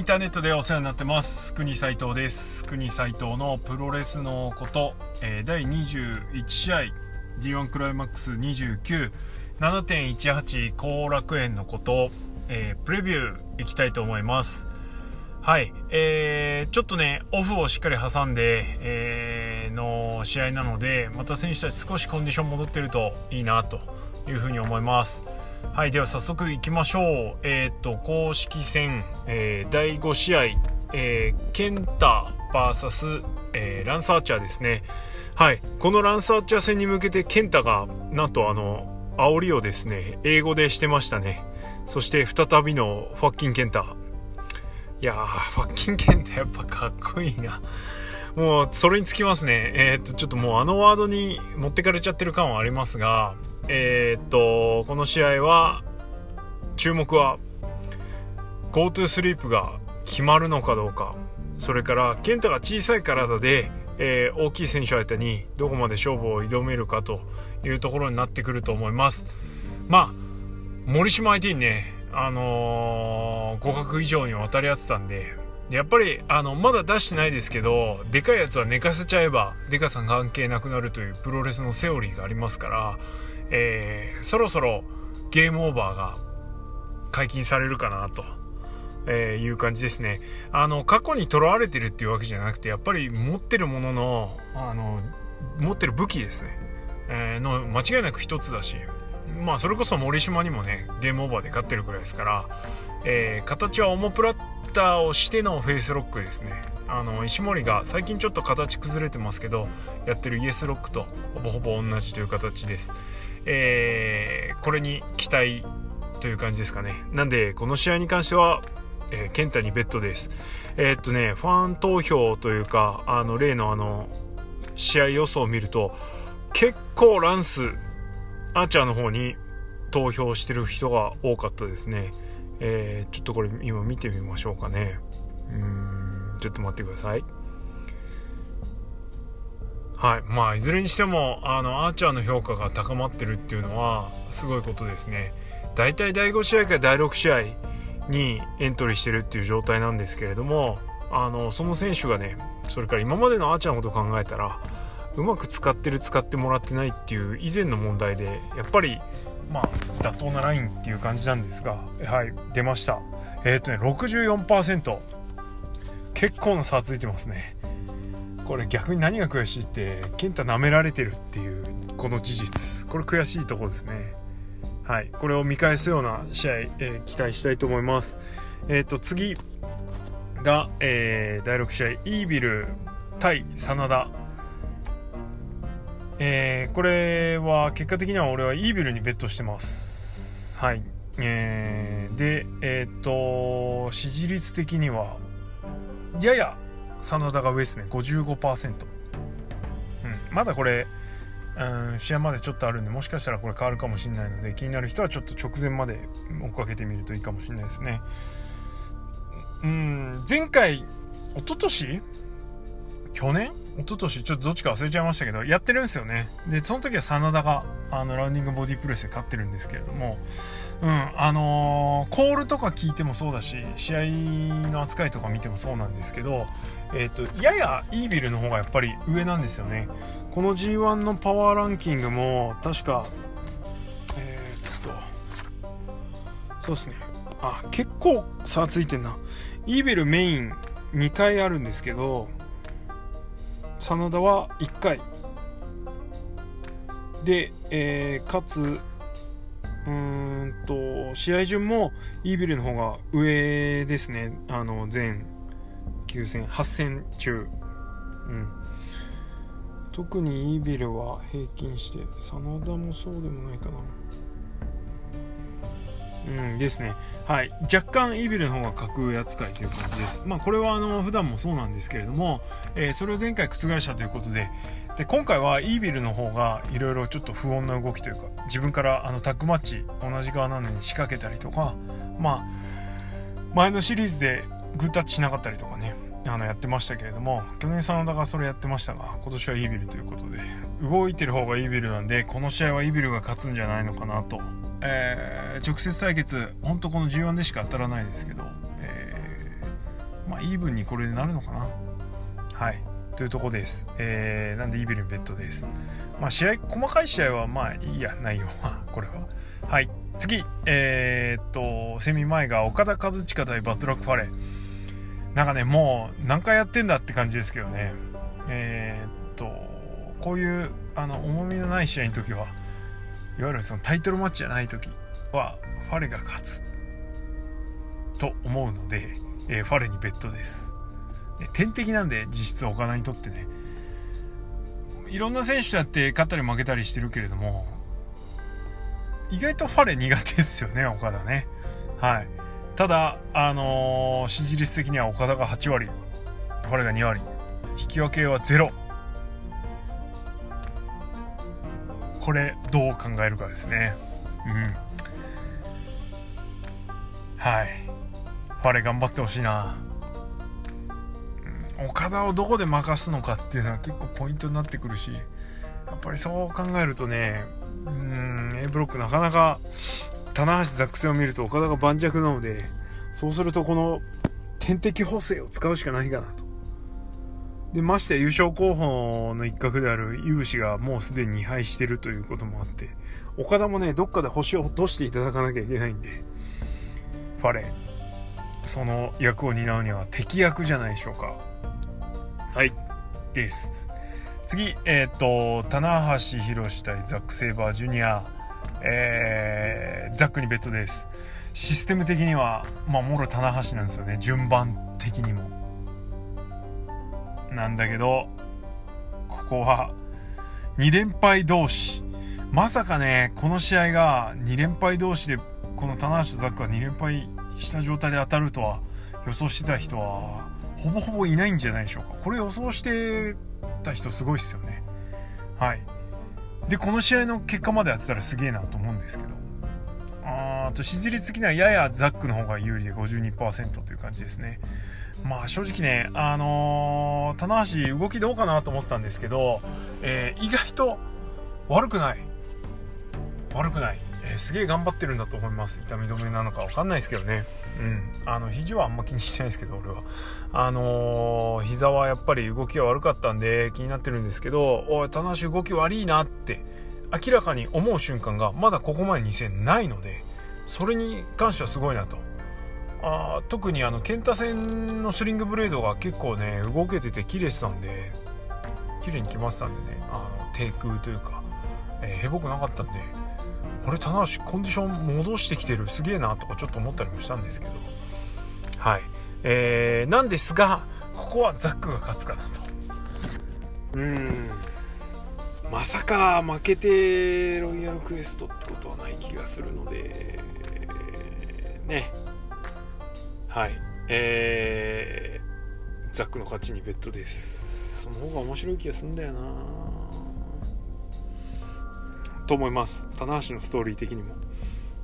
インターネットでお世話になってます。国斉藤です。国斉藤のプロレスのこと、え、第21試合 G1 クライマックス297.18後楽園のこと、え、プレビューいきたいと思います。はい、えー、ちょっとねオフをしっかり挟んで、えー、の試合なのでまた選手たち少しコンディション戻ってるといいなというふうに思います。はいでは早速いきましょう。えっ、ー、と公式戦、えー、第5試合、えー、ケンタ VS、えー、ランサーチャーですね。はいこのランサーチャー戦に向けてケンタがなんとあの煽りをですね英語でしてましたね。そして再びのファッキンケンタ。いやーファッキンケンタやっぱかっこいいな。もうそれにつきますね。えー、っとちょっともうあのワードに持ってかれちゃってる感はありますがえー、っとこの試合は注目は GoTo スリープが決まるのかどうか。それから健太が小さい体で、えー、大きい選手相手にどこまで勝負を挑めるかというところになってくると思います。まあ森島相手にねあのー、互角以上に渡り合ってたんでやっぱりあのまだ出してないですけどでかいやつは寝かせちゃえばでかさ関係なくなるというプロレスのセオリーがありますからえー、そろそろゲームオーバーが解禁されるかなと。えー、いう感じですね。あの、過去にとらわれてるっていうわけじゃなくて、やっぱり持ってるものの、あの、持ってる武器ですね。えー、の間違いなく一つだし、まあ、それこそ森島にもね、ゲームオーバーで勝ってるくらいですから、えー、形はオモプラッターをしてのフェイスロックですね。あの、石森が最近ちょっと形崩れてますけど、やってるイエスロックとほぼほぼ同じという形です。えー、これに期待という感じですかね。なんで、この試合に関しては、えー、ケンタにベッドです。えー、っとね、ファン投票というか、あの、例のあの、試合予想を見ると、結構ランス、アーチャーの方に投票してる人が多かったですね。えー、ちょっとこれ今見てみましょうかね。うん、ちょっと待ってください。はい。まあ、いずれにしても、あの、アーチャーの評価が高まってるっていうのは、すごいことですね。大体第5試合から第6試合にエントリーしてるっていう状態なんですけれども、あの、その選手がね、それから今までのアーチャーのことを考えたら、うまく使ってる使ってもらってないっていう以前の問題で、やっぱり、まあ、妥当なラインっていう感じなんですが、はい、出ました。えっ、ー、とね、64%。結構な差ついてますね。これ逆に何が悔しいって健太舐められてるっていうこの事実。これ悔しいとこですね。はい。これを見返すような試合、えー、期待したいと思います。えっ、ー、と次が、えー、第6試合イービル対真田。えー、これは結果的には俺はイービルにベットしてます。はい。えー、でえっ、と支持率的にはやや真田が上ですね。55%、うん、まだこれ、うん、試合までちょっとあるんでもしかしたらこれ変わるかもしれないので気になる人はちょっと直前まで追っかけてみるといいかもしれないですね。うん。前回一昨年？去年？一昨年？ちょっとどっちか忘れちゃいましたけどやってるんですよね。でその時は真田があのラウンディングボディープレスで勝ってるんですけれどもうん。あのー、コールとか聞いてもそうだし試合の扱いとか見てもそうなんですけどえっ、ー、とややイービルの方がやっぱり上なんですよね。この G1 のパワーランキングも確かえー、っとそうですね。あ結構差ついてんな。イービルメイン2回あるんですけど真田は1回。で、えー、かつうんと試合順もイービルの方が上ですね。あの全9戦8戦中うん特にイービルは平均して真田もそうでもないかなうんですね。はい。若干イービルの方が格扱いという感じです。まあこれはあの普段もそうなんですけれども、えー、それを前回覆したということで、で今回はイービルの方がいろいろちょっと不穏な動きというか、自分からあのタッグマッチ同じ側なのに仕掛けたりとか、まあ前のシリーズでグータッチしなかったりとかね、あのやってましたけれども去年真田がそれやってましたが今年はイービルということで動いてる方がイービルなんでこの試合はイービルが勝つんじゃないのかなと。えー、直接対決本当この G1 でしか当たらないですけど、えまあイーブンにこれでなるのかな。はい。というとこです、えー、なんでイーブルベッドです。まあ試合細かい試合はまあいいや。内容はこれは。はい。次。えー、っとセミ前が岡田和親対バッドラックファレなんかねもう何回やってんだって感じですけどね。えー、っとこういうあの重みのない試合の時はいわゆるそのタイトルマッチじゃない時はファレが勝つと思うので、えー、ファレにベッドです。で天敵なんで実質岡田にとってね。いろんな選手とやって勝ったり負けたりしてるけれども意外とファレ苦手ですよね岡田ね。はい。ただあのー、支持率的には岡田が8割ファレが2割引き分けは0これどう考えるかですね。うん。はい。ファレ頑張ってほしいな、岡田をどこで任すのかっていうのは結構ポイントになってくるしやっぱりそう考えるとねうん A ブロックなかなか棚橋ザック戦を見ると岡田が盤石なのでそうするとこの天敵補正を使うしかないかなとで、まして優勝候補の一角である有志がもうすでに2敗してるということもあって、岡田もね、どっかで星を落としていただかなきゃいけないんで、ファレ、その役を担うには敵役じゃないでしょうか。はい、です。次、えっ、ー、と、棚橋宏対ザック・セイバージュニア、えー、ザックにベッドです。システム的には、まあ、もろ棚橋なんですよね、順番的にも。なんだけど、ここは2連敗同士。まさかね、この試合が2連敗同士で、この棚橋とザックが2連敗した状態で当たるとは予想してた人は、ほぼほぼいないんじゃないでしょうか。これ予想してた人すごいっすよね。はい。で、この試合の結果までやってたらすげえなと思うんですけど。あと、支持率的にはややザックの方が有利で52%という感じですね。まあ正直ね、あのー、棚橋動きどうかなと思ってたんですけど、えー、意外と悪くない。悪くない。えー、すげえ頑張ってるんだと思います。痛み止めなのかわかんないですけどね。うん。あの、肘はあんま気にしてないですけど、俺は。あのー、膝はやっぱり動きが悪かったんで気になってるんですけど、おい、棚橋動き悪いなって明らかに思う瞬間がまだここまで2戦ないので、それに関してはすごいなと。あ特にあのケンタ戦のスリングブレードが結構ね動けてて綺麗したんで綺麗に来ましたんでねあの低空というか、えー、へぼくなかったんであれ棚橋コンディション戻してきてる。すげえなとかちょっと思ったりもしたんですけど。はい。えー、なんですがここはザックが勝つかなと。うん。まさか負けてロイヤルクエストってことはない気がするので。ね。はい。えー、ザックの勝ちにベッドです。その方が面白い気がするんだよな。と思います。棚橋のストーリー的にも。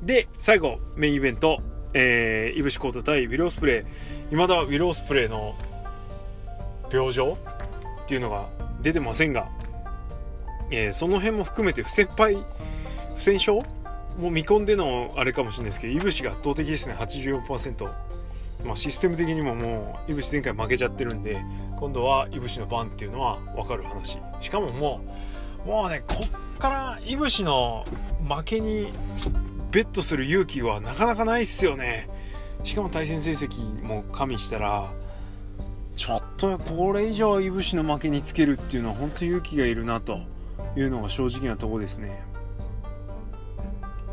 で、最後、メインイベント、えー、イブシコート対ウィロースプレイ。未だウィロースプレイの病状っていうのが出てませんが、えー、その辺も含めて不戦敗、不戦勝もう見込んでのあれかもしれないですけど、イブシが圧倒的ですね、84%。まあ、システム的にももういぶし前回負けちゃってるんで今度はいぶしの番っていうのは分かる話しかももうもうねこっからいぶしの負けにベットする勇気はなかなかないっすよね。しかも対戦成績も加味したらちょっとこれ以上いぶしの負けにつけるっていうのは本当勇気がいるなというのが正直なとこですね。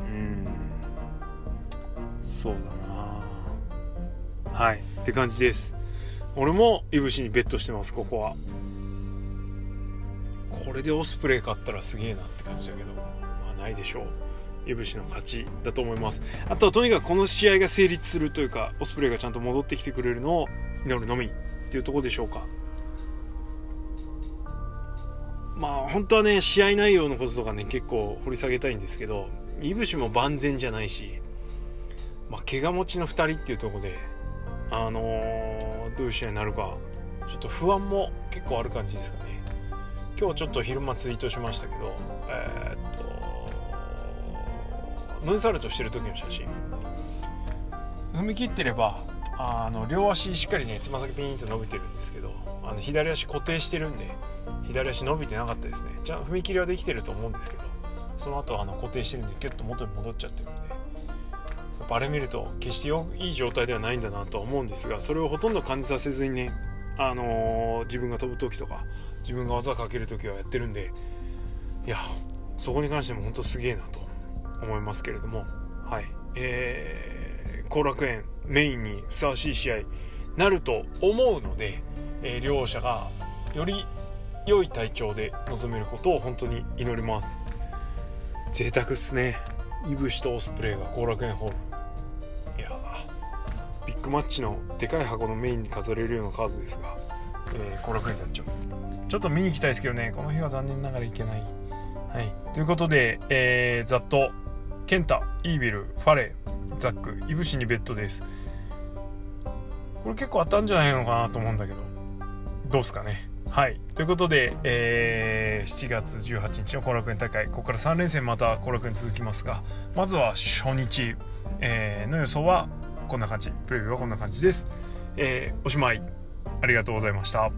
うん。そうだな。はい。って感じです。俺もいぶしにベットしてますここは。これでオスプレイ勝ったらすげえなって感じだけどまあないでしょう。いぶしの勝ちだと思います。あとはとにかくこの試合が成立するというかオスプレイがちゃんと戻ってきてくれるのを祈るのみっていうとこでしょうか。まあ本当はね試合内容のこととかね結構掘り下げたいんですけどいぶしも万全じゃないしまあ怪我持ちの2人っていうとこであのー、どういう試合になるかちょっと不安も結構ある感じですかね。今日ちょっと昼間ツイートしましたけどえー、っとムーンサルトしてる時の写真。踏み切ってればあの両足しっかりねつま先ピーンと伸びてるんですけどあの左足固定してるんで左足伸びてなかったですね。じゃあ踏み切りはできてると思うんですけどその後あの固定してるんでキュッと元に戻っちゃってるんでやっぱあれ見ると決していい状態ではないんだなとは思うんですがそれをほとんど感じさせずにねあのー、自分が飛ぶ時とか自分が技かける時はやってるんでいやそこに関しても本当すげえなと思いますけれどもはい。えー、後楽園メインにふさわしい試合なると思うので、えー、両者がより良い体調で臨めることを本当に祈ります。贅沢っすね。イブシとオスプレイが後楽園ホール。ッグマッチのでかい箱のメインに飾れるようなカードですがえー、後楽になっちゃう。ちょっと見に行きたいですけどね。この日は残念ながら行けない。はい。ということで、えー、ざっとケンタイービルファレザックイブシにベッドです。これ結構あったんじゃないのかなと思うんだけど。どうっすかね。はい。ということで、えー、7月18日の後楽園大会。ここから3連戦また後楽園続きますがまずは初日、えー、の予想はこんな感じ。プレビューはこんな感じです、えー、おしまい。ありがとうございました。